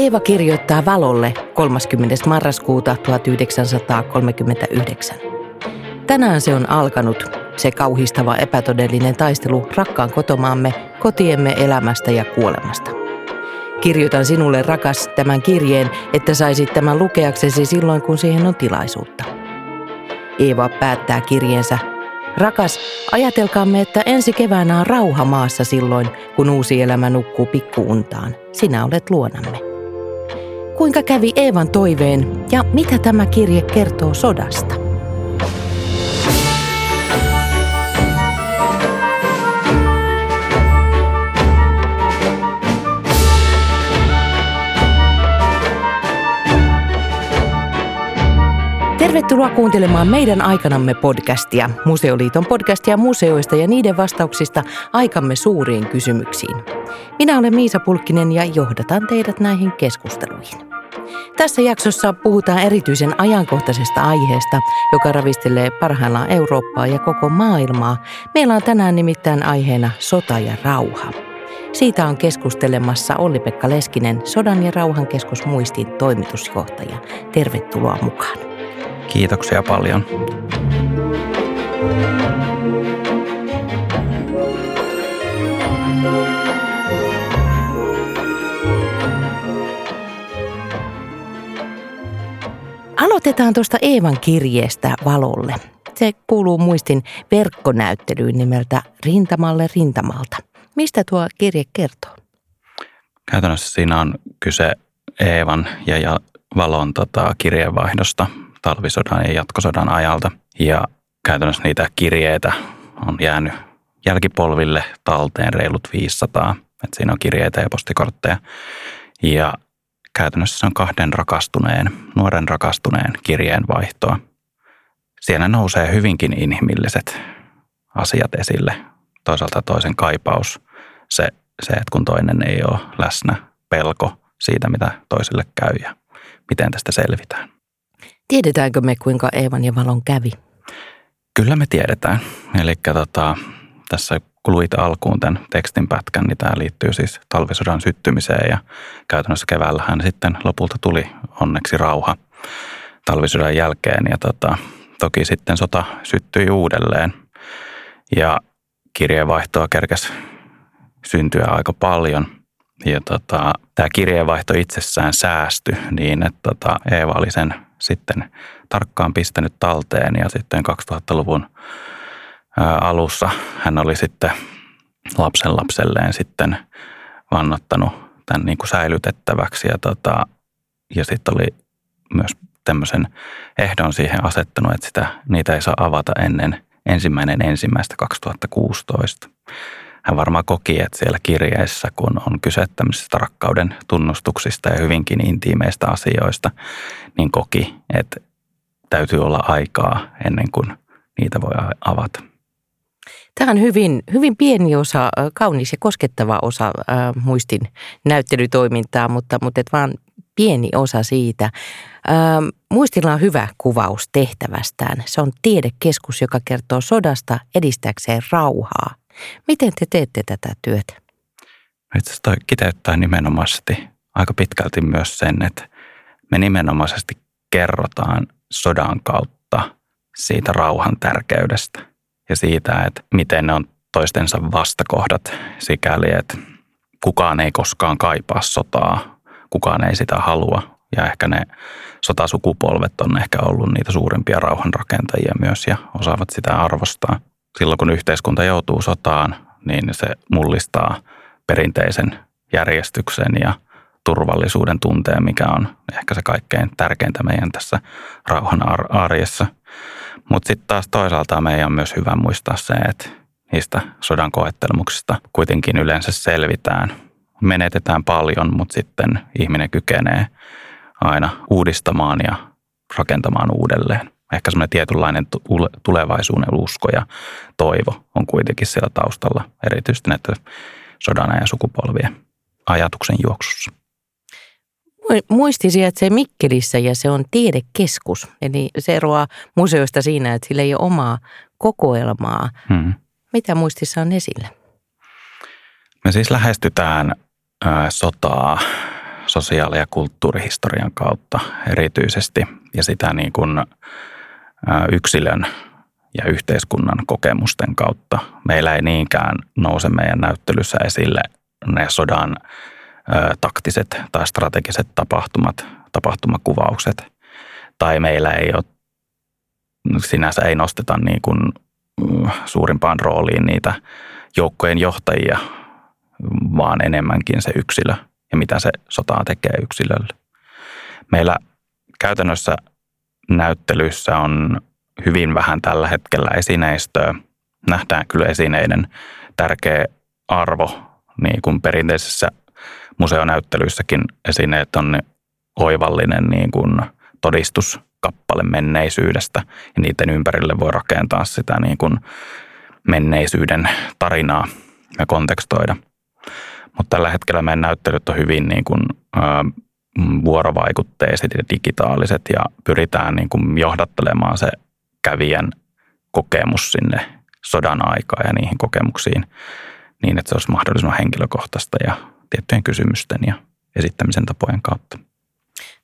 Eeva kirjoittaa Valolle 30. marraskuuta 1939. Tänään se on alkanut, se kauhistava epätodellinen taistelu rakkaan kotomaamme, kotiemme elämästä ja kuolemasta. Kirjoitan sinulle rakas tämän kirjeen, että saisit tämän lukeaksesi silloin, kun siihen on tilaisuutta. Eeva päättää kirjeensä. Rakas, ajatelkaamme, että ensi keväänä on rauha maassa silloin, kun uusi elämä nukkuu pikkuuntaan. Sinä olet luonamme. Kuinka kävi Eevan toiveen ja mitä tämä kirje kertoo sodasta? Tervetuloa kuuntelemaan meidän aikanamme podcastia, Museoliiton podcastia museoista ja niiden vastauksista aikamme suuriin kysymyksiin. Minä olen Miisa Pulkkinen ja johdatan teidät näihin keskusteluihin. Tässä jaksossa puhutaan erityisen ajankohtaisesta aiheesta, joka ravistelee parhaillaan Eurooppaa ja koko maailmaa. Meillä on tänään nimittäin aiheena sota ja rauha. Siitä on keskustelemassa Olli-Pekka Leskinen, Sodan ja rauhan keskus Muistin toimitusjohtaja. Tervetuloa mukaan. Kiitoksia paljon. Aloitetaan tuosta Eevan kirjeestä valolle. Se kuuluu muistin verkkonäyttelyyn nimeltä Rintamalle rintamalta. Mistä tuo kirje kertoo? Käytännössä siinä on kyse Eevan ja Valon tota, kirjeenvaihdosta talvisodan ja jatkosodan ajalta. Ja käytännössä niitä kirjeitä on jäänyt jälkipolville talteen reilut 500. Et siinä on kirjeitä ja postikortteja. Ja käytännössä se on kahden rakastuneen, nuoren rakastuneen kirjeenvaihtoa. Siellä nousee hyvinkin inhimilliset asiat esille. Toisaalta toisen kaipaus, se, se että kun toinen ei ole läsnä, pelko siitä, mitä toiselle käy ja miten tästä selvitään. Tiedetäänkö me, kuinka Eevan ja Valon kävi? Kyllä me tiedetään. Eli tota, tässä kun luit alkuun tämän tekstin pätkän, niin tämä liittyy siis talvisodan syttymiseen ja käytännössä keväällähän sitten lopulta tuli onneksi rauha talvisodan jälkeen ja tota, toki sitten sota syttyi uudelleen ja kirjeenvaihtoa kerkesi syntyä aika paljon ja tota, tämä kirjeenvaihto itsessään säästyi niin, että tota, Eeva oli sen sitten tarkkaan pistänyt talteen ja sitten 2000-luvun alussa hän oli sitten lapsen lapselleen sitten vannottanut tämän niin kuin säilytettäväksi ja, tota, ja sitten oli myös tämmöisen ehdon siihen asettanut, että sitä, niitä ei saa avata ennen ensimmäinen ensimmäistä 2016 hän varmaan koki, että siellä kirjeessä, kun on kyse tämmöisistä rakkauden tunnustuksista ja hyvinkin intiimeistä asioista, niin koki, että täytyy olla aikaa ennen kuin niitä voi avata. Tämä on hyvin, hyvin pieni osa, kaunis ja koskettava osa äh, muistin näyttelytoimintaa, mutta, mutta et vaan pieni osa siitä. Äh, muistilla on hyvä kuvaus tehtävästään. Se on tiedekeskus, joka kertoo sodasta edistääkseen rauhaa. Miten te teette tätä työtä? Itse asiassa kiteyttää nimenomaisesti aika pitkälti myös sen, että me nimenomaisesti kerrotaan sodan kautta siitä rauhan tärkeydestä ja siitä, että miten ne on toistensa vastakohdat sikäli, että kukaan ei koskaan kaipaa sotaa, kukaan ei sitä halua ja ehkä ne sotasukupolvet on ehkä ollut niitä suurimpia rauhanrakentajia myös ja osaavat sitä arvostaa silloin kun yhteiskunta joutuu sotaan, niin se mullistaa perinteisen järjestyksen ja turvallisuuden tunteen, mikä on ehkä se kaikkein tärkeintä meidän tässä rauhan arjessa. Mutta sitten taas toisaalta meidän on myös hyvä muistaa se, että niistä sodan koettelmuksista kuitenkin yleensä selvitään. Menetetään paljon, mutta sitten ihminen kykenee aina uudistamaan ja rakentamaan uudelleen ehkä semmoinen tietynlainen tulevaisuuden usko ja toivo on kuitenkin siellä taustalla, erityisesti näitä sodan ja sukupolvien ajatuksen juoksussa. Muisti sijaitsee Mikkelissä ja se on tiedekeskus. Eli se eroaa museoista siinä, että sillä ei ole omaa kokoelmaa. Hmm. Mitä muistissa on esillä? Me siis lähestytään ää, sotaa sosiaali- ja kulttuurihistorian kautta erityisesti ja sitä niin kuin yksilön ja yhteiskunnan kokemusten kautta. Meillä ei niinkään nouse meidän näyttelyssä esille ne sodan taktiset tai strategiset tapahtumat, tapahtumakuvaukset. Tai meillä ei ole, sinänsä ei nosteta niin kuin suurimpaan rooliin niitä joukkojen johtajia, vaan enemmänkin se yksilö ja mitä se sotaa tekee yksilölle. Meillä käytännössä näyttelyissä on hyvin vähän tällä hetkellä esineistöä. Nähdään kyllä esineiden tärkeä arvo, niin kuin perinteisessä museonäyttelyissäkin esineet on oivallinen niin kuin todistuskappale menneisyydestä ja niiden ympärille voi rakentaa sitä niin kuin menneisyyden tarinaa ja kontekstoida. Mutta tällä hetkellä meidän näyttelyt on hyvin niin kuin, ö, vuorovaikutteiset ja digitaaliset ja pyritään niin kuin johdattelemaan se kävijän kokemus sinne sodan aikaan ja niihin kokemuksiin niin, että se olisi mahdollisimman henkilökohtaista ja tiettyjen kysymysten ja esittämisen tapojen kautta.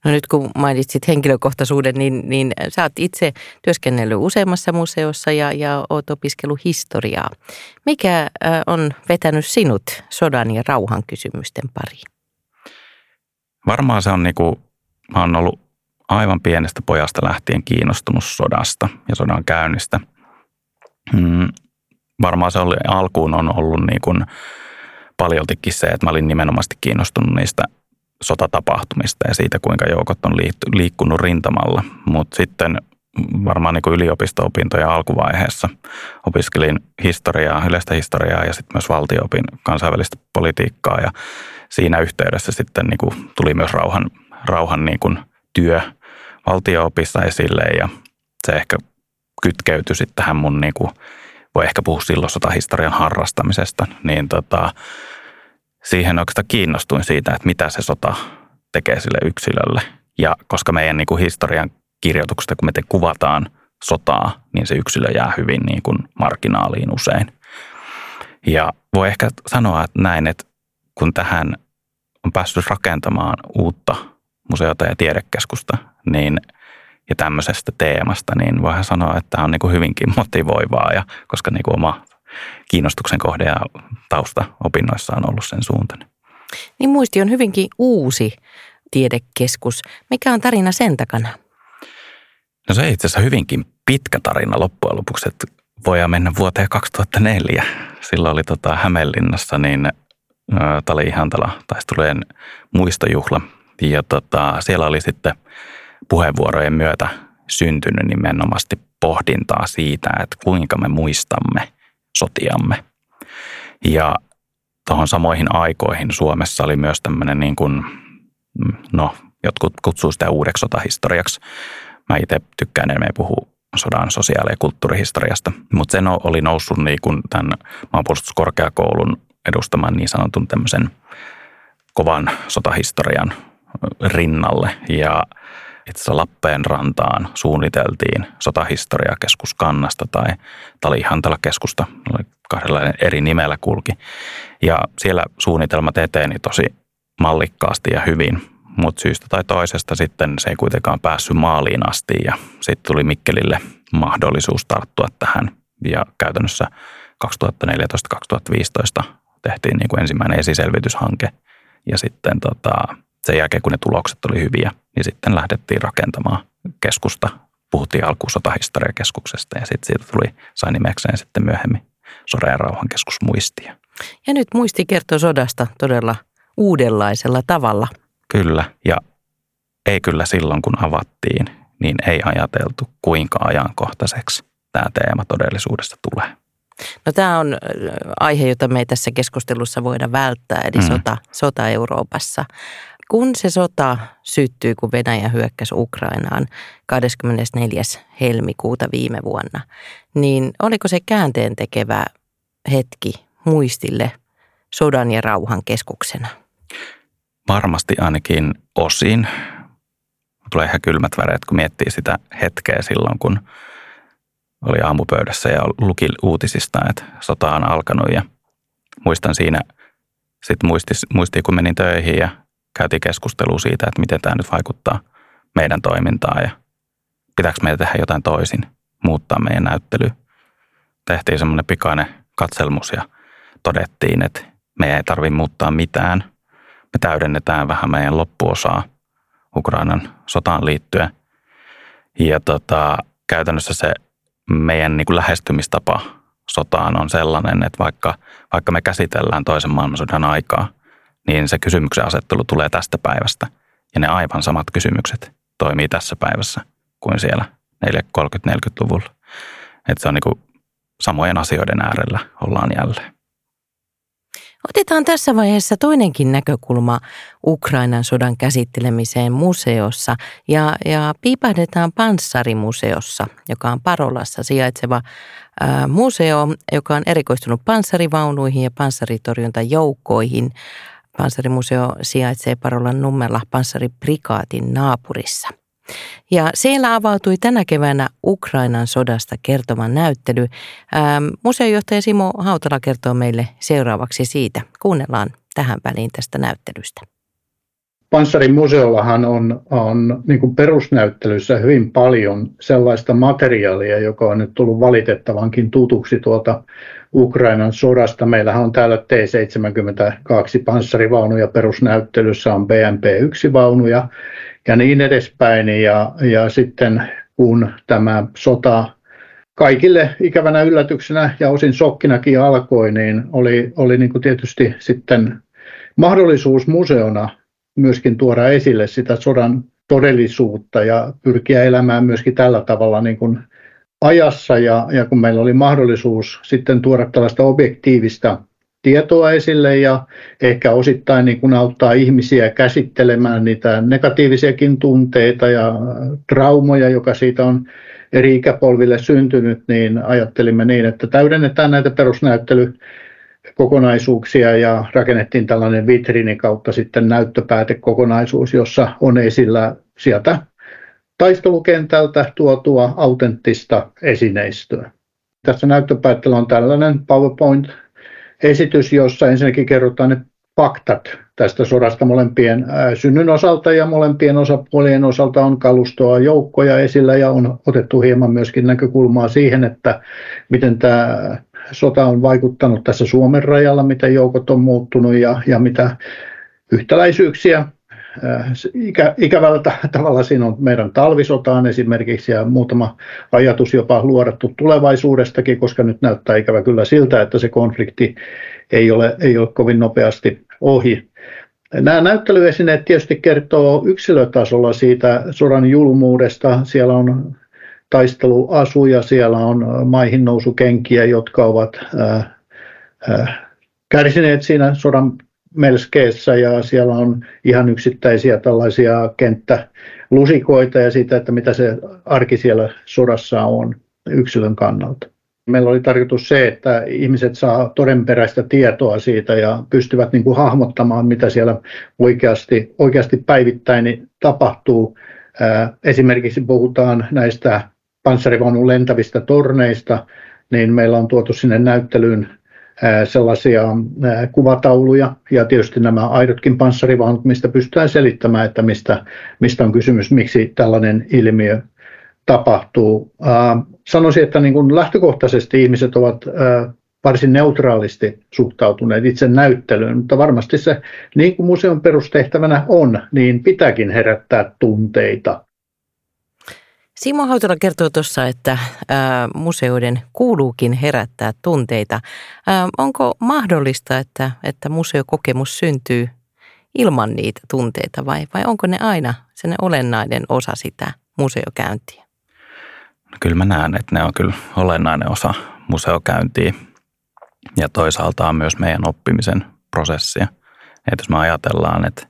No nyt kun mainitsit henkilökohtaisuuden, niin, niin sä oot itse työskennellyt useammassa museossa ja, ja oot opiskellut historiaa. Mikä on vetänyt sinut sodan ja rauhan kysymysten pariin? Varmaan se on niin kuin, mä oon ollut aivan pienestä pojasta lähtien kiinnostunut sodasta ja sodan käynnistä. Mm, varmaan se oli, alkuun on ollut niin kuin paljoltikin se, että mä olin nimenomaan kiinnostunut niistä sotatapahtumista ja siitä, kuinka joukot on liikkunut rintamalla. Mutta sitten varmaan niin kuin yliopisto-opintojen alkuvaiheessa opiskelin historiaa, yleistä historiaa ja sitten myös valtioopin kansainvälistä politiikkaa ja siinä yhteydessä sitten niin kuin tuli myös rauhan, rauhan niin kuin työ valtioopissa esille ja se ehkä kytkeytyi sitten tähän mun niin kuin, voi ehkä puhua silloin sotahistorian harrastamisesta, niin tota, siihen oikeastaan kiinnostuin siitä, että mitä se sota tekee sille yksilölle. Ja koska meidän niin kuin historian kirjoituksesta, kun me te kuvataan sotaa, niin se yksilö jää hyvin niin kuin marginaaliin usein. Ja voi ehkä sanoa että näin, että kun tähän on päässyt rakentamaan uutta museota ja tiedekeskusta, niin ja tämmöisestä teemasta, niin voihan sanoa, että tämä on niin kuin hyvinkin motivoivaa, ja koska niin kuin oma kiinnostuksen kohde ja tausta opinnoissa on ollut sen suuntainen. Niin muisti on hyvinkin uusi tiedekeskus. Mikä on tarina sen takana? No se on itse asiassa hyvinkin pitkä tarina loppujen lopuksi, että voidaan mennä vuoteen 2004. Silloin oli tota Hämeenlinnassa niin Tali Ihantala taistelujen muistojuhla. Ja tota, siellä oli sitten puheenvuorojen myötä syntynyt nimenomaan pohdintaa siitä, että kuinka me muistamme sotiamme. Ja tuohon samoihin aikoihin Suomessa oli myös tämmöinen niin kuin, no jotkut kutsuu sitä uudeksi sotahistoriaksi. Mä itse tykkään enemmän puhua sodan sosiaali- ja kulttuurihistoriasta, mutta se oli noussut niin kuin tämän maanpuolustuskorkeakoulun edustaman niin sanotun tämmöisen kovan sotahistorian rinnalle. Ja itse Lappeenrantaan suunniteltiin sotahistoriakeskus Kannasta tai Talihantala-keskusta, kahdella eri nimellä kulki. Ja siellä suunnitelmat eteeni tosi mallikkaasti ja hyvin, mutta syystä tai toisesta sitten se ei kuitenkaan päässyt maaliin asti ja sitten tuli Mikkelille mahdollisuus tarttua tähän ja käytännössä 2014-2015 tehtiin niin kuin ensimmäinen esiselvityshanke ja sitten tota, sen jälkeen, kun ne tulokset oli hyviä, niin sitten lähdettiin rakentamaan keskusta. Puhuttiin alkuun sotahistoriakeskuksesta ja sitten siitä tuli, sai nimekseen sitten myöhemmin sodan ja rauhan keskus muistia. Ja nyt muisti kertoo sodasta todella uudenlaisella tavalla. Kyllä, ja ei kyllä silloin kun avattiin, niin ei ajateltu kuinka ajankohtaiseksi tämä teema todellisuudessa tulee. No tämä on aihe, jota me ei tässä keskustelussa voida välttää, eli mm. sota, sota Euroopassa. Kun se sota syttyi, kun Venäjä hyökkäsi Ukrainaan 24. helmikuuta viime vuonna, niin oliko se käänteen tekevä hetki muistille sodan ja rauhan keskuksena? Varmasti ainakin osin. Tulee ihan kylmät väreet, kun miettii sitä hetkeä silloin, kun oli aamupöydässä ja luki uutisista, että sota on alkanut. Ja muistan siinä, sitten muisti, muisti kun menin töihin ja käytiin keskustelua siitä, että miten tämä nyt vaikuttaa meidän toimintaan ja pitääkö meidän tehdä jotain toisin, muuttaa meidän näyttely. Tehtiin semmoinen pikainen katselmus ja todettiin, että meidän ei tarvitse muuttaa mitään. Me täydennetään vähän meidän loppuosaa Ukrainan sotaan liittyen. Ja tota, käytännössä se meidän niin kuin lähestymistapa sotaan on sellainen, että vaikka, vaikka me käsitellään toisen maailmansodan aikaa, niin se kysymyksen asettelu tulee tästä päivästä. Ja ne aivan samat kysymykset toimii tässä päivässä kuin siellä 30-40-luvulla. Että se on niin kuin samojen asioiden äärellä ollaan jälleen. Otetaan tässä vaiheessa toinenkin näkökulma Ukrainan sodan käsittelemiseen museossa ja, ja piipahdetaan Panssarimuseossa, joka on Parolassa sijaitseva ää, museo, joka on erikoistunut panssarivaunuihin ja panssaritorjuntajoukkoihin. Panssarimuseo sijaitsee Parolan nummella panssariprikaatin naapurissa – ja siellä avautui tänä keväänä Ukrainan sodasta kertoma näyttely. Ähm, museojohtaja Simo Hautala kertoo meille seuraavaksi siitä. Kuunnellaan tähän väliin tästä näyttelystä. Panssarin museollahan on, on niin kuin perusnäyttelyssä hyvin paljon sellaista materiaalia, joka on nyt tullut valitettavankin tutuksi tuolta Ukrainan sodasta. Meillähän on täällä T-72 panssarivaunuja perusnäyttelyssä, on BMP-1-vaunuja ja niin edespäin. Ja, ja sitten kun tämä sota kaikille ikävänä yllätyksenä ja osin sokkinakin alkoi, niin oli, oli niin kuin tietysti sitten mahdollisuus museona myöskin tuoda esille sitä sodan todellisuutta ja pyrkiä elämään myöskin tällä tavalla niin kuin ajassa. Ja, ja kun meillä oli mahdollisuus sitten tuoda tällaista objektiivista tietoa esille ja ehkä osittain niin kuin auttaa ihmisiä käsittelemään niitä negatiivisiakin tunteita ja traumoja, joka siitä on eri ikäpolville syntynyt, niin ajattelimme niin, että täydennetään näitä perusnäyttelykokonaisuuksia ja rakennettiin tällainen vitriinin kautta sitten näyttöpäätekokonaisuus, jossa on esillä sieltä taistelukentältä tuotua autenttista esineistöä. Tässä näyttöpäätteellä on tällainen PowerPoint esitys, jossa ensinnäkin kerrotaan ne faktat tästä sodasta molempien synnyn osalta ja molempien osapuolien osalta on kalustoa joukkoja esillä ja on otettu hieman myöskin näkökulmaa siihen, että miten tämä sota on vaikuttanut tässä Suomen rajalla, miten joukot on muuttunut ja, ja mitä yhtäläisyyksiä ikä, ikävällä tavalla siinä on meidän talvisotaan esimerkiksi ja muutama ajatus jopa luodattu tulevaisuudestakin, koska nyt näyttää ikävä kyllä siltä, että se konflikti ei ole, ei ole kovin nopeasti ohi. Nämä näyttelyesineet tietysti kertoo yksilötasolla siitä sodan julmuudesta. Siellä on taisteluasuja, siellä on maihin nousukenkiä, jotka ovat ää, ää, kärsineet siinä sodan melskeessä ja siellä on ihan yksittäisiä tällaisia kenttälusikoita ja sitä, että mitä se arki siellä sodassa on yksilön kannalta. Meillä oli tarkoitus se, että ihmiset saa todenperäistä tietoa siitä ja pystyvät niin kuin hahmottamaan, mitä siellä oikeasti, oikeasti päivittäin tapahtuu. Esimerkiksi puhutaan näistä panssarivaunun lentävistä torneista, niin meillä on tuotu sinne näyttelyyn sellaisia kuvatauluja ja tietysti nämä aidotkin panssarivaunut, mistä pystytään selittämään, että mistä, mistä on kysymys, miksi tällainen ilmiö tapahtuu. Sanoisin, että niin kuin lähtökohtaisesti ihmiset ovat varsin neutraalisti suhtautuneet itse näyttelyyn, mutta varmasti se, niin kuin museon perustehtävänä on, niin pitääkin herättää tunteita Simo Hautala kertoo tuossa, että ää, museoiden kuuluukin herättää tunteita. Ää, onko mahdollista, että, että museokokemus syntyy ilman niitä tunteita vai, vai onko ne aina sen olennainen osa sitä museokäyntiä? No kyllä mä näen, että ne on kyllä olennainen osa museokäyntiä ja toisaalta on myös meidän oppimisen prosessia. Että jos me ajatellaan, että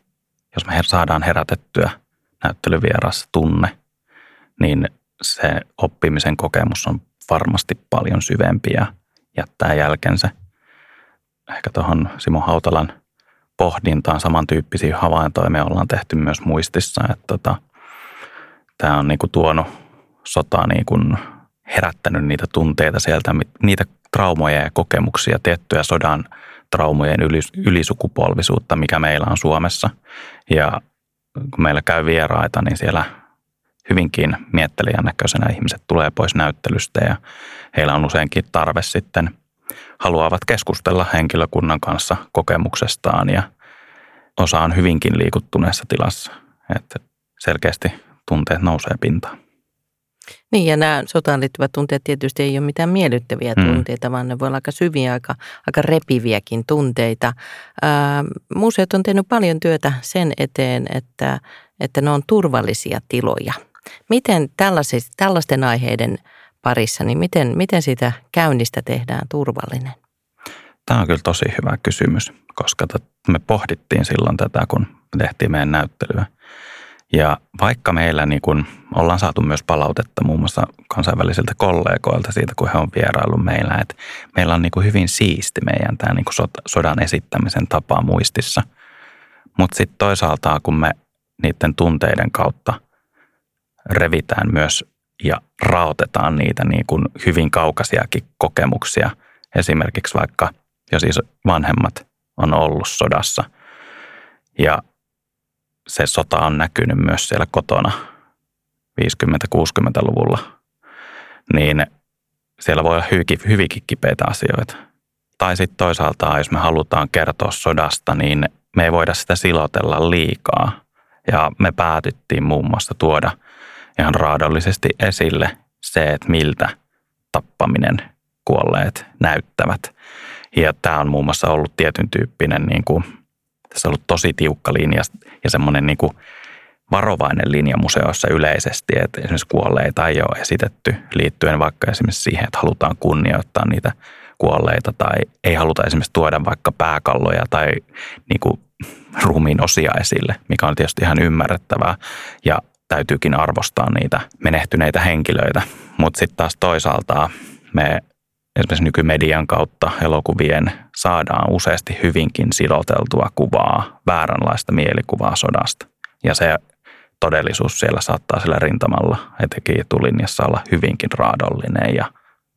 jos me saadaan herätettyä näyttelyvieras tunne – niin se oppimisen kokemus on varmasti paljon syvempi ja jättää jälkensä. Ehkä tuohon Simo Hautalan pohdintaan samantyyppisiä havaintoja me ollaan tehty myös muistissa, että tota, tämä on niinku tuonut sota niinku herättänyt niitä tunteita sieltä, niitä traumoja ja kokemuksia, tiettyjä sodan traumojen ylisukupolvisuutta, mikä meillä on Suomessa. Ja kun meillä käy vieraita, niin siellä hyvinkin miettelijän näköisenä ihmiset tulee pois näyttelystä ja heillä on useinkin tarve sitten, haluavat keskustella henkilökunnan kanssa kokemuksestaan ja osa on hyvinkin liikuttuneessa tilassa. Että selkeästi tunteet nousee pintaan. Niin ja nämä sotaan liittyvät tunteet tietysti ei ole mitään miellyttäviä mm. tunteita, vaan ne voi olla aika syviä, aika, aika repiviäkin tunteita. Ää, museot on tehnyt paljon työtä sen eteen, että, että ne on turvallisia tiloja. Miten tällaisten aiheiden parissa, niin miten, miten siitä käynnistä tehdään turvallinen? Tämä on kyllä tosi hyvä kysymys, koska me pohdittiin silloin tätä, kun tehtiin meidän näyttelyä. Ja vaikka meillä niin kun ollaan saatu myös palautetta muun muassa kansainvälisiltä kollegoilta siitä, kun he on vierailu meillä, että meillä on niin hyvin siisti meidän tämä niin sodan esittämisen tapa muistissa. Mutta sitten toisaalta, kun me niiden tunteiden kautta revitään myös ja raotetaan niitä niin kuin hyvin kaukaisiakin kokemuksia, esimerkiksi vaikka jos siis vanhemmat on ollut sodassa ja se sota on näkynyt myös siellä kotona 50-60-luvulla, niin siellä voi olla hyvinkin, kipeitä asioita. Tai sitten toisaalta, jos me halutaan kertoa sodasta, niin me ei voida sitä silotella liikaa. Ja me päätyttiin muun muassa tuoda ihan raadollisesti esille se, että miltä tappaminen kuolleet näyttävät. Ja tämä on muun muassa ollut tietyn tyyppinen niin kuin tässä on ollut tosi tiukka linja ja semmoinen niin kuin varovainen linja museoissa yleisesti, että esimerkiksi kuolleita ei ole esitetty liittyen vaikka esimerkiksi siihen, että halutaan kunnioittaa niitä kuolleita tai ei haluta esimerkiksi tuoda vaikka pääkalloja tai niin kuin ruumiin osia esille, mikä on tietysti ihan ymmärrettävää ja täytyykin arvostaa niitä menehtyneitä henkilöitä. Mutta sitten taas toisaalta me esimerkiksi nykymedian kautta elokuvien saadaan useasti hyvinkin siloteltua kuvaa, vääränlaista mielikuvaa sodasta. Ja se todellisuus siellä saattaa sillä rintamalla etenkin etulinjassa olla hyvinkin raadollinen ja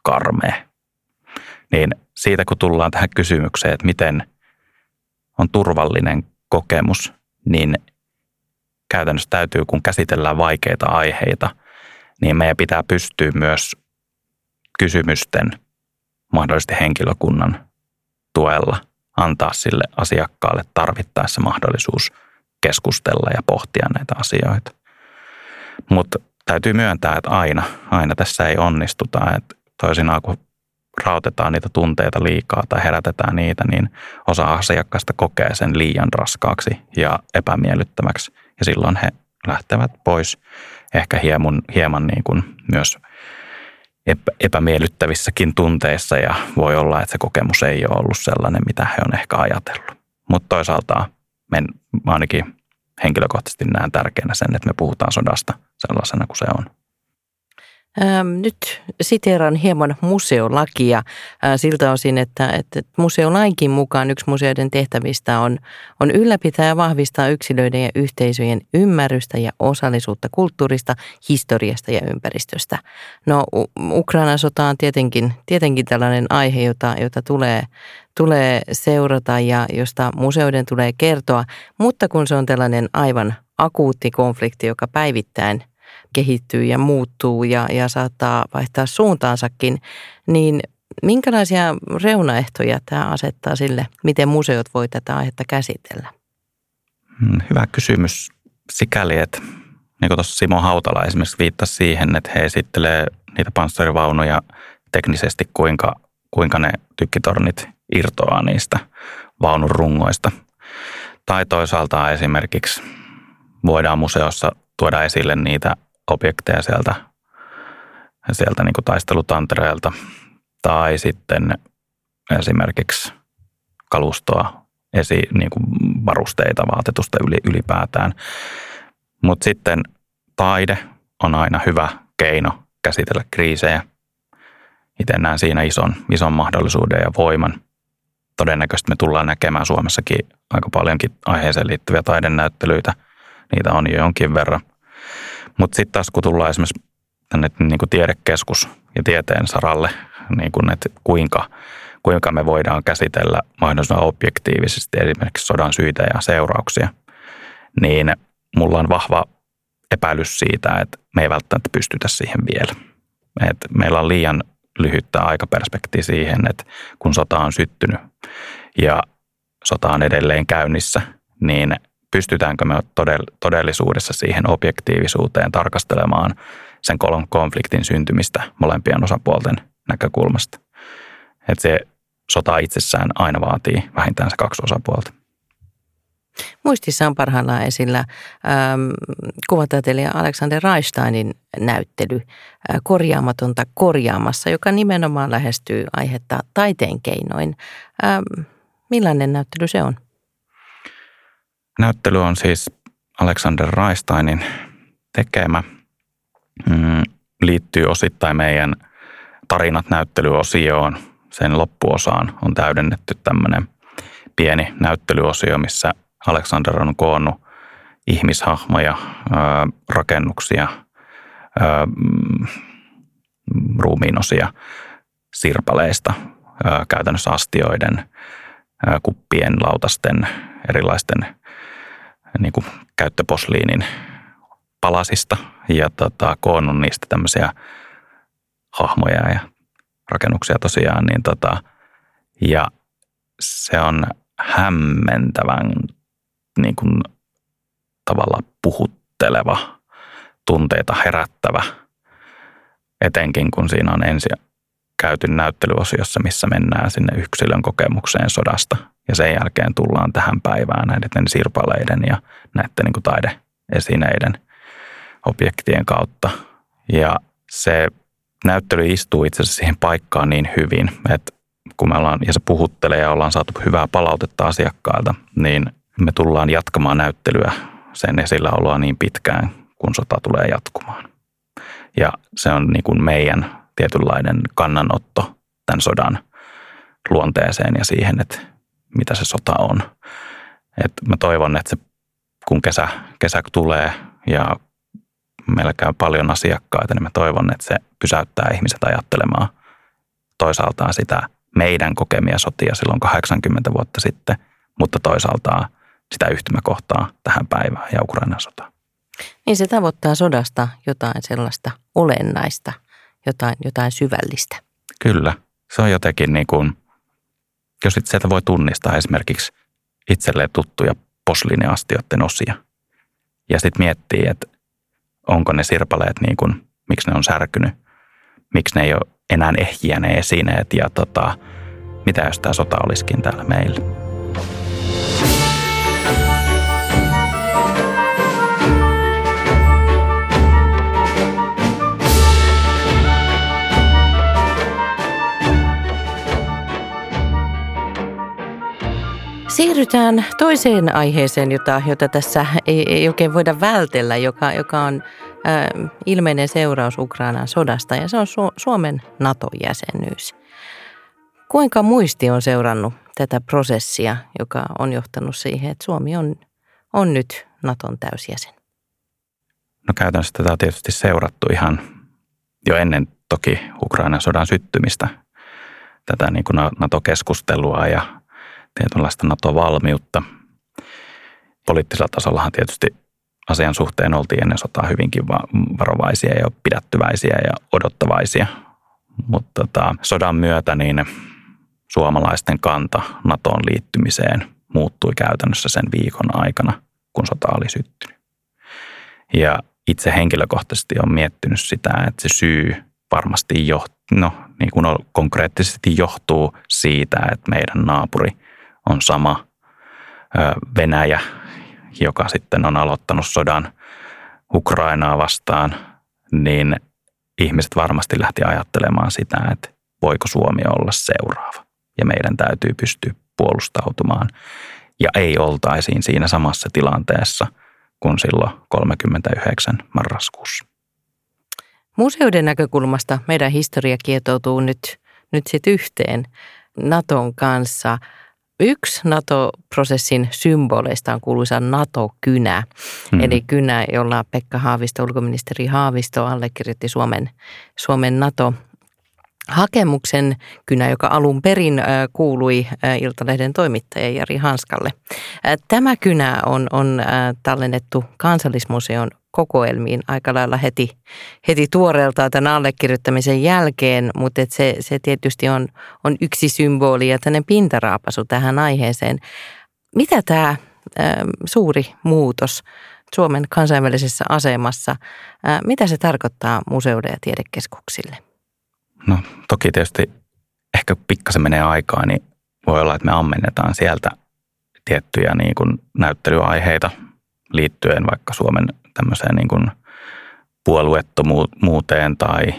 karmea. Niin siitä kun tullaan tähän kysymykseen, että miten on turvallinen kokemus, niin käytännössä täytyy, kun käsitellään vaikeita aiheita, niin meidän pitää pystyä myös kysymysten mahdollisesti henkilökunnan tuella antaa sille asiakkaalle tarvittaessa mahdollisuus keskustella ja pohtia näitä asioita. Mutta täytyy myöntää, että aina, aina tässä ei onnistuta. Että toisinaan kun rautetaan niitä tunteita liikaa tai herätetään niitä, niin osa asiakkaista kokee sen liian raskaaksi ja epämiellyttäväksi. Ja silloin he lähtevät pois ehkä hieman, hieman niin kuin myös epämiellyttävissäkin tunteissa ja voi olla, että se kokemus ei ole ollut sellainen, mitä he on ehkä ajatellut. Mutta toisaalta men, ainakin henkilökohtaisesti näen tärkeänä sen, että me puhutaan sodasta sellaisena kuin se on. Ähm, nyt siteeran hieman museolakia äh, siltä osin, että, että museolaikin mukaan yksi museoiden tehtävistä on, on ylläpitää ja vahvistaa yksilöiden ja yhteisöjen ymmärrystä ja osallisuutta kulttuurista, historiasta ja ympäristöstä. No Ukrainan sota on tietenkin, tietenkin tällainen aihe, jota, jota tulee, tulee seurata ja josta museoiden tulee kertoa, mutta kun se on tällainen aivan akuutti konflikti, joka päivittäin – kehittyy ja muuttuu ja, ja saattaa vaihtaa suuntaansakin, niin minkälaisia reunaehtoja tämä asettaa sille, miten museot voi tätä aihetta käsitellä? Hmm, hyvä kysymys sikäli, että niin kuin tuossa Simo Hautala esimerkiksi viittasi siihen, että he esittelee niitä panssarivaunuja teknisesti, kuinka, kuinka ne tykkitornit irtoaa niistä vaunun rungoista. Tai toisaalta esimerkiksi voidaan museossa tuoda esille niitä objekteja sieltä, sieltä niin taistelutantereelta tai sitten esimerkiksi kalustoa, esi, niin kuin varusteita, vaatetusta yli, ylipäätään. Mutta sitten taide on aina hyvä keino käsitellä kriisejä. Itse näen siinä ison, ison mahdollisuuden ja voiman. Todennäköisesti me tullaan näkemään Suomessakin aika paljonkin aiheeseen liittyviä taidenäyttelyitä. Niitä on jo jonkin verran. Mutta sitten taas kun tullaan esimerkiksi tänne niin kuin tiedekeskus ja tieteen saralle, niin kuin, että kuinka, kuinka me voidaan käsitellä mahdollisimman objektiivisesti esimerkiksi sodan syitä ja seurauksia, niin mulla on vahva epäilys siitä, että me ei välttämättä pystytä siihen vielä. Et meillä on liian lyhyttä aikaperspektiä siihen, että kun sota on syttynyt ja sota on edelleen käynnissä, niin pystytäänkö me todellisuudessa siihen objektiivisuuteen tarkastelemaan sen konfliktin syntymistä molempien osapuolten näkökulmasta. Että se sota itsessään aina vaatii vähintään se kaksi osapuolta. Muistissa on parhaillaan esillä ähm, kuvataiteilija Alexander Reisteinin näyttely äh, Korjaamatonta korjaamassa, joka nimenomaan lähestyy aihetta taiteen keinoin. Ähm, millainen näyttely se on? Näyttely on siis Alexander Reisteinin tekemä. Mm, liittyy osittain meidän tarinat näyttelyosioon. Sen loppuosaan on täydennetty tämmöinen pieni näyttelyosio, missä Alexander on koonnut ihmishahmoja, rakennuksia, ruumiinosia sirpaleista, käytännössä astioiden, kuppien, lautasten, erilaisten niin kuin käyttöposliinin palasista ja tota, koonnut niistä tämmöisiä hahmoja ja rakennuksia tosiaan. Niin tota, ja se on hämmentävän niin kuin, tavalla puhutteleva, tunteita herättävä, etenkin kun siinä on ensin käyty näyttelyosiossa, missä mennään sinne yksilön kokemukseen sodasta ja sen jälkeen tullaan tähän päivään näiden sirpaleiden ja näiden niin kuin taideesineiden objektien kautta. Ja se näyttely istuu itse asiassa siihen paikkaan niin hyvin, että kun me ollaan, ja se puhuttelee ja ollaan saatu hyvää palautetta asiakkailta, niin me tullaan jatkamaan näyttelyä sen esilläoloa niin pitkään, kun sota tulee jatkumaan. Ja se on niin kuin meidän tietynlainen kannanotto tämän sodan luonteeseen ja siihen, että mitä se sota on. Et mä toivon, että se, kun kesä, kesä tulee ja meillä käy paljon asiakkaita, niin mä toivon, että se pysäyttää ihmiset ajattelemaan toisaaltaan sitä meidän kokemia sotia silloin 80 vuotta sitten, mutta toisaaltaan sitä yhtymäkohtaa tähän päivään ja Ukrainan sotaan. Niin se tavoittaa sodasta jotain sellaista olennaista, jotain, jotain syvällistä. Kyllä. Se on jotenkin niin kuin, jos sieltä voi tunnistaa esimerkiksi itselleen tuttuja posliiniastioiden osia. Ja sitten miettii, että onko ne sirpaleet niin kuin, miksi ne on särkynyt, miksi ne ei ole enää ehjiä ne esineet ja tota, mitä jos tämä sota olisikin täällä meillä. Siirrytään toiseen aiheeseen, jota, jota tässä ei, ei oikein voida vältellä, joka, joka on äh, ilmeinen seuraus Ukrainan sodasta ja se on Su- Suomen NATO-jäsenyys. Kuinka muisti on seurannut tätä prosessia, joka on johtanut siihen, että Suomi on, on nyt Naton täysjäsen? No käytännössä tätä on tietysti seurattu ihan jo ennen toki Ukrainan sodan syttymistä, tätä niin kuin NATO-keskustelua ja tietynlaista NATO-valmiutta. Poliittisella tasollahan tietysti asian suhteen oltiin ennen sotaa hyvinkin varovaisia ja pidättyväisiä ja odottavaisia. Mutta tota, sodan myötä niin suomalaisten kanta NATOon liittymiseen muuttui käytännössä sen viikon aikana, kun sota oli syttynyt. Ja itse henkilökohtaisesti on miettinyt sitä, että se syy varmasti jo, no, niin kuin konkreettisesti johtuu siitä, että meidän naapuri – on sama Venäjä, joka sitten on aloittanut sodan Ukrainaa vastaan, niin ihmiset varmasti lähti ajattelemaan sitä, että voiko Suomi olla seuraava. Ja meidän täytyy pystyä puolustautumaan. Ja ei oltaisiin siinä samassa tilanteessa kuin silloin 39 marraskuussa. Museoiden näkökulmasta meidän historia kietoutuu nyt, nyt sitten yhteen Naton kanssa – Yksi NATO-prosessin symboleista on kuuluisa NATO-kynä, mm. eli kynä, jolla Pekka Haavisto, ulkoministeri Haavisto, allekirjoitti Suomen, Suomen NATO hakemuksen kynä, joka alun perin kuului Iltalehden toimittaja Jari Hanskalle. Tämä kynä on, on tallennettu kansallismuseon kokoelmiin aika lailla heti, heti tuoreeltaan tämän allekirjoittamisen jälkeen, mutta se, se tietysti on, on yksi symboli ja tämmöinen pintaraapasu tähän aiheeseen. Mitä tämä ä, suuri muutos Suomen kansainvälisessä asemassa, ä, mitä se tarkoittaa museoiden ja tiedekeskuksille? No toki tietysti ehkä pikkasen menee aikaa, niin voi olla, että me ammennetaan sieltä tiettyjä niin kuin näyttelyaiheita liittyen vaikka Suomen tämmöiseen niin kuin puolueettomuuteen tai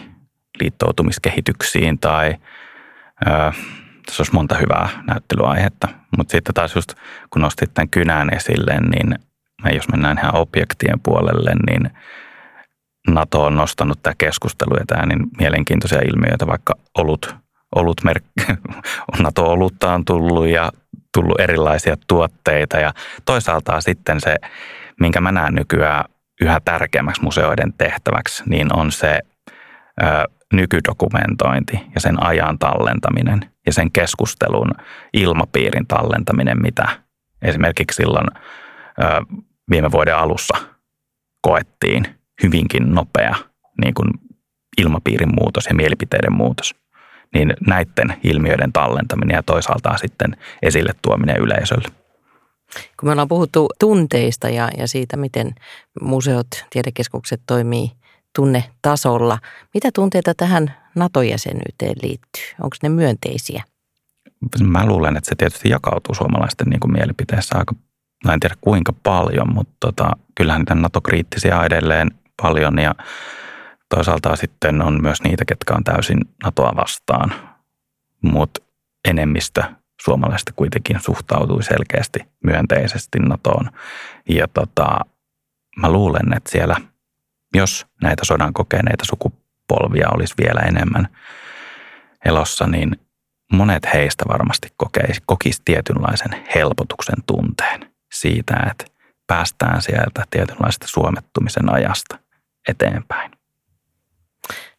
liittoutumiskehityksiin tai ö, tässä olisi monta hyvää näyttelyaihetta. Mutta sitten taas just kun nostit tämän kynän esille, niin jos mennään ihan objektien puolelle, niin NATO on nostanut tämä keskustelu ja tämä niin mielenkiintoisia ilmiöitä, vaikka olut, olut merk- NATO-olutta on tullut ja tullut erilaisia tuotteita ja toisaalta sitten se, minkä mä näen nykyään yhä tärkeämmäksi museoiden tehtäväksi, niin on se ö, nykydokumentointi ja sen ajan tallentaminen ja sen keskustelun ilmapiirin tallentaminen, mitä esimerkiksi silloin ö, viime vuoden alussa koettiin hyvinkin nopea niin kuin ilmapiirin muutos ja mielipiteiden muutos. Niin näiden ilmiöiden tallentaminen ja toisaalta sitten esille tuominen yleisölle. Kun me ollaan puhuttu tunteista ja, ja siitä, miten museot, tiedekeskukset toimii tunnetasolla, mitä tunteita tähän NATO-jäsenyyteen liittyy? Onko ne myönteisiä? Mä luulen, että se tietysti jakautuu suomalaisten niin kuin mielipiteessä aika, en tiedä kuinka paljon, mutta tota, kyllähän niitä NATO-kriittisiä edelleen paljon ja toisaalta sitten on myös niitä, ketkä on täysin NATOa vastaan, mutta enemmistö suomalaisista kuitenkin suhtautui selkeästi myönteisesti NATOon. Ja tota, mä luulen, että siellä, jos näitä sodan kokeneita sukupolvia olisi vielä enemmän elossa, niin monet heistä varmasti kokeisi, kokisi tietynlaisen helpotuksen tunteen siitä, että päästään sieltä tietynlaista suomettumisen ajasta eteenpäin.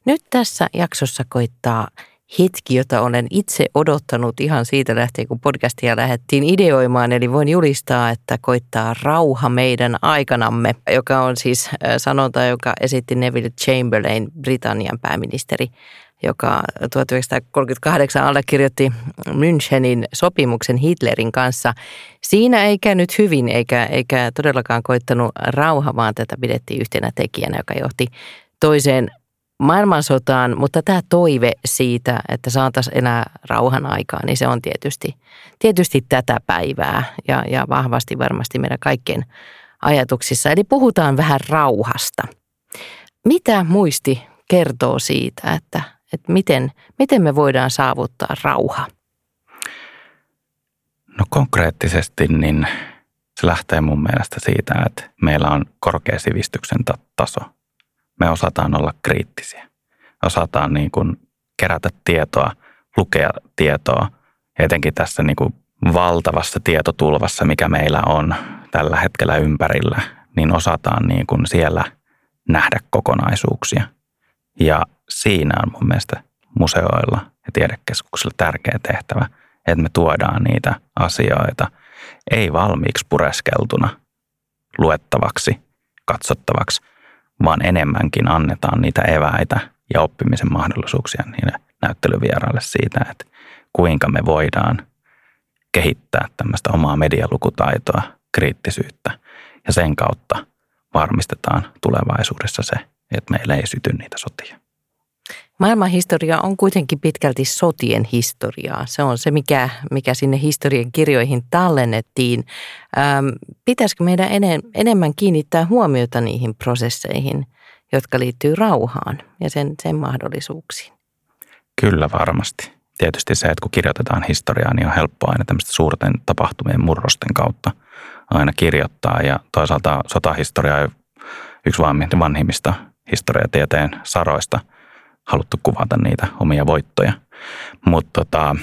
Nyt tässä jaksossa koittaa hetki, jota olen itse odottanut ihan siitä lähtien, kun podcastia lähdettiin ideoimaan. Eli voin julistaa, että koittaa rauha meidän aikanamme, joka on siis sanonta, joka esitti Neville Chamberlain, Britannian pääministeri, joka 1938 allekirjoitti Münchenin sopimuksen Hitlerin kanssa. Siinä ei käynyt hyvin eikä, eikä todellakaan koittanut rauha, vaan tätä pidettiin yhtenä tekijänä, joka johti toiseen maailmansotaan, mutta tämä toive siitä, että saataisiin enää rauhan aikaa, niin se on tietysti, tietysti tätä päivää ja, ja vahvasti varmasti meidän kaikkien ajatuksissa. Eli puhutaan vähän rauhasta. Mitä muisti kertoo siitä, että, että miten, miten me voidaan saavuttaa rauha? No konkreettisesti niin se lähtee mun mielestä siitä, että meillä on korkea sivistyksen taso – me osataan olla kriittisiä. Osataan niin kuin kerätä tietoa, lukea tietoa. Etenkin tässä niin kuin valtavassa tietotulvassa, mikä meillä on tällä hetkellä ympärillä, niin osataan niin kuin siellä nähdä kokonaisuuksia. Ja siinä on mun mielestä museoilla ja tiedekeskuksilla tärkeä tehtävä, että me tuodaan niitä asioita ei valmiiksi pureskeltuna luettavaksi, katsottavaksi, vaan enemmänkin annetaan niitä eväitä ja oppimisen mahdollisuuksia niille näyttelyvieraille siitä, että kuinka me voidaan kehittää tämmöistä omaa medialukutaitoa, kriittisyyttä ja sen kautta varmistetaan tulevaisuudessa se, että meillä ei syty niitä sotia. Maailman historia on kuitenkin pitkälti sotien historiaa. Se on se, mikä, mikä sinne historian kirjoihin tallennettiin. Ähm, pitäisikö meidän enemmän kiinnittää huomiota niihin prosesseihin, jotka liittyy rauhaan ja sen, sen mahdollisuuksiin? Kyllä varmasti. Tietysti se, että kun kirjoitetaan historiaa, niin on helppoa aina tämmöistä suurten tapahtumien murrosten kautta aina kirjoittaa. Ja toisaalta sotahistoria on yksi vanhimmista historiatieteen saroista – haluttu kuvata niitä omia voittoja. Mutta tota,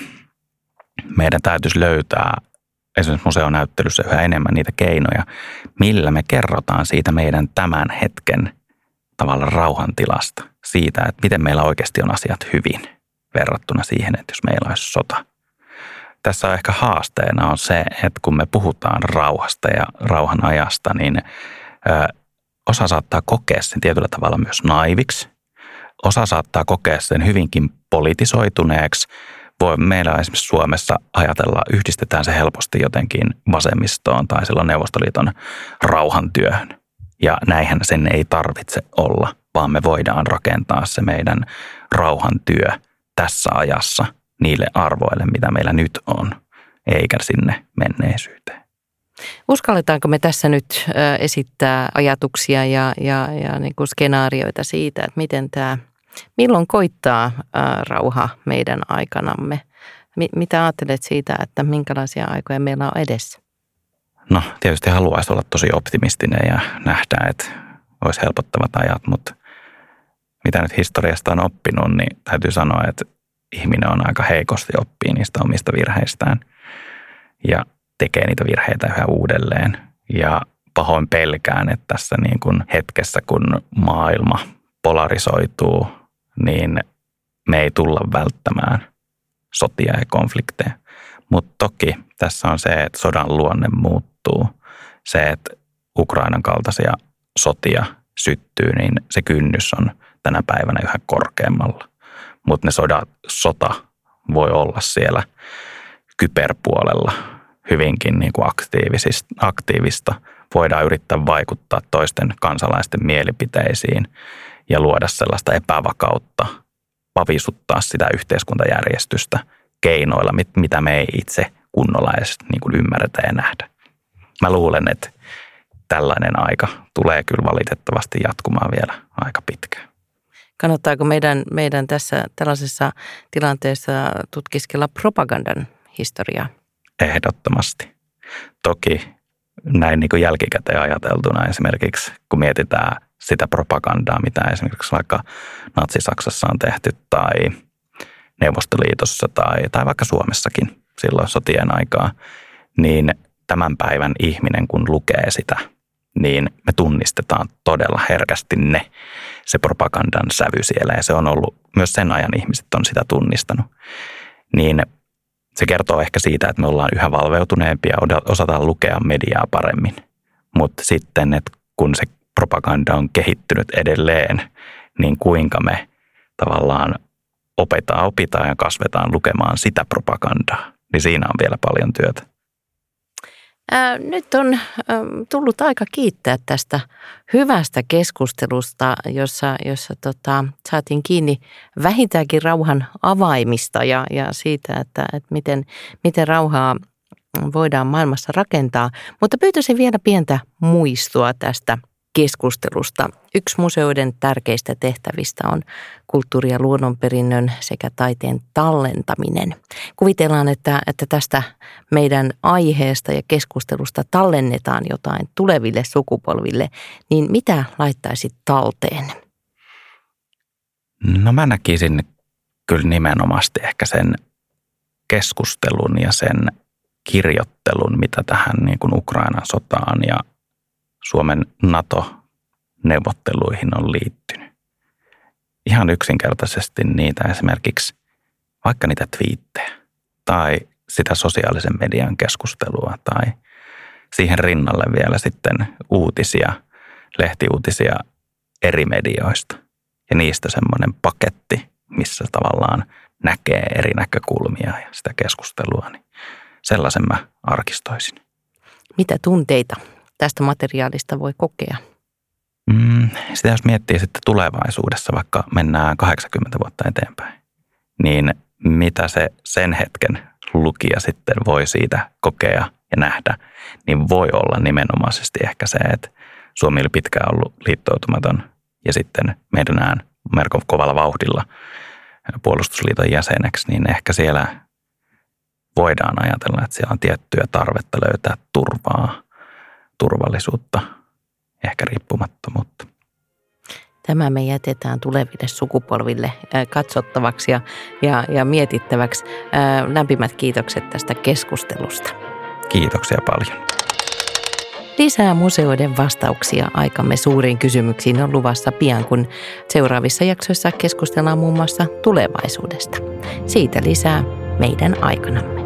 meidän täytyisi löytää esimerkiksi museonäyttelyssä yhä enemmän niitä keinoja, millä me kerrotaan siitä meidän tämän hetken tavalla rauhantilasta, siitä, että miten meillä oikeasti on asiat hyvin. verrattuna siihen, että jos meillä olisi sota. Tässä on ehkä haasteena on se, että kun me puhutaan rauhasta ja rauhan ajasta, niin osa saattaa kokea sen tietyllä tavalla myös naiviksi. Osa saattaa kokea sen hyvinkin politisoituneeksi. Voi, meillä esimerkiksi Suomessa ajatella, yhdistetään se helposti jotenkin vasemmistoon tai silloin Neuvostoliiton rauhantyöhön. Ja näinhän sen ei tarvitse olla, vaan me voidaan rakentaa se meidän rauhantyö tässä ajassa niille arvoille, mitä meillä nyt on, eikä sinne menneisyyteen. Uskalletaanko me tässä nyt esittää ajatuksia ja, ja, ja niin kuin skenaarioita siitä, että miten tämä, milloin koittaa rauha meidän aikanamme? Mitä ajattelet siitä, että minkälaisia aikoja meillä on edessä? No tietysti haluaisi olla tosi optimistinen ja nähdä, että olisi helpottavat ajat, mutta mitä nyt historiasta on oppinut, niin täytyy sanoa, että ihminen on aika heikosti oppii niistä omista virheistään ja tekee niitä virheitä yhä uudelleen. Ja pahoin pelkään, että tässä niin kuin hetkessä, kun maailma polarisoituu, niin me ei tulla välttämään sotia ja konflikteja. Mutta toki tässä on se, että sodan luonne muuttuu. Se, että Ukrainan kaltaisia sotia syttyy, niin se kynnys on tänä päivänä yhä korkeammalla. Mutta ne sodat, sota voi olla siellä kyberpuolella hyvinkin niin kuin aktiivista. Voidaan yrittää vaikuttaa toisten kansalaisten mielipiteisiin ja luoda sellaista epävakautta, pavisuttaa sitä yhteiskuntajärjestystä keinoilla, mitä me ei itse kunnolla edes niin kuin ymmärretä ja nähdä. Mä luulen, että tällainen aika tulee kyllä valitettavasti jatkumaan vielä aika pitkään. Kannattaako meidän, meidän tässä tällaisessa tilanteessa tutkiskella propagandan historiaa? Ehdottomasti. Toki näin niin kuin jälkikäteen ajateltuna esimerkiksi, kun mietitään sitä propagandaa, mitä esimerkiksi vaikka Natsi-Saksassa on tehty tai Neuvostoliitossa tai, tai vaikka Suomessakin silloin sotien aikaa, niin tämän päivän ihminen, kun lukee sitä, niin me tunnistetaan todella herkästi ne, se propagandan sävy siellä. Ja se on ollut, myös sen ajan ihmiset on sitä tunnistanut. Niin se kertoo ehkä siitä, että me ollaan yhä valveutuneempia, osataan lukea mediaa paremmin. Mutta sitten, että kun se propaganda on kehittynyt edelleen, niin kuinka me tavallaan opetaan, opitaan ja kasvetaan lukemaan sitä propagandaa, niin siinä on vielä paljon työtä. Nyt on tullut aika kiittää tästä hyvästä keskustelusta, jossa, jossa tota, saatiin kiinni vähintäänkin rauhan avaimista ja, ja siitä, että, että miten, miten rauhaa voidaan maailmassa rakentaa. Mutta pyytäisin vielä pientä muistua tästä keskustelusta. Yksi museoiden tärkeistä tehtävistä on kulttuuri- ja luonnonperinnön sekä taiteen tallentaminen. Kuvitellaan, että, että tästä meidän aiheesta ja keskustelusta tallennetaan jotain tuleville sukupolville, niin mitä laittaisit talteen? No mä näkisin kyllä nimenomaisesti ehkä sen keskustelun ja sen kirjoittelun, mitä tähän niin kuin Ukrainan sotaan ja Suomen NATO-neuvotteluihin on liittynyt. Ihan yksinkertaisesti niitä esimerkiksi vaikka niitä twiittejä tai sitä sosiaalisen median keskustelua tai siihen rinnalle vielä sitten uutisia, lehtiuutisia eri medioista ja niistä semmoinen paketti, missä tavallaan näkee eri näkökulmia ja sitä keskustelua, niin sellaisen mä arkistoisin. Mitä tunteita tästä materiaalista voi kokea? Mm, sitä jos miettii sitten tulevaisuudessa, vaikka mennään 80 vuotta eteenpäin, niin mitä se sen hetken lukija sitten voi siitä kokea ja nähdä, niin voi olla nimenomaisesti ehkä se, että Suomi oli pitkään ollut liittoutumaton ja sitten meidän Merkov kovalla vauhdilla puolustusliiton jäseneksi, niin ehkä siellä voidaan ajatella, että siellä on tiettyä tarvetta löytää turvaa turvallisuutta, ehkä riippumattomuutta. Tämä me jätetään tuleville sukupolville katsottavaksi ja, ja, ja mietittäväksi. Lämpimät kiitokset tästä keskustelusta. Kiitoksia paljon. Lisää museoiden vastauksia aikamme suuriin kysymyksiin on luvassa pian, kun seuraavissa jaksoissa keskustellaan muun muassa tulevaisuudesta. Siitä lisää meidän aikanamme.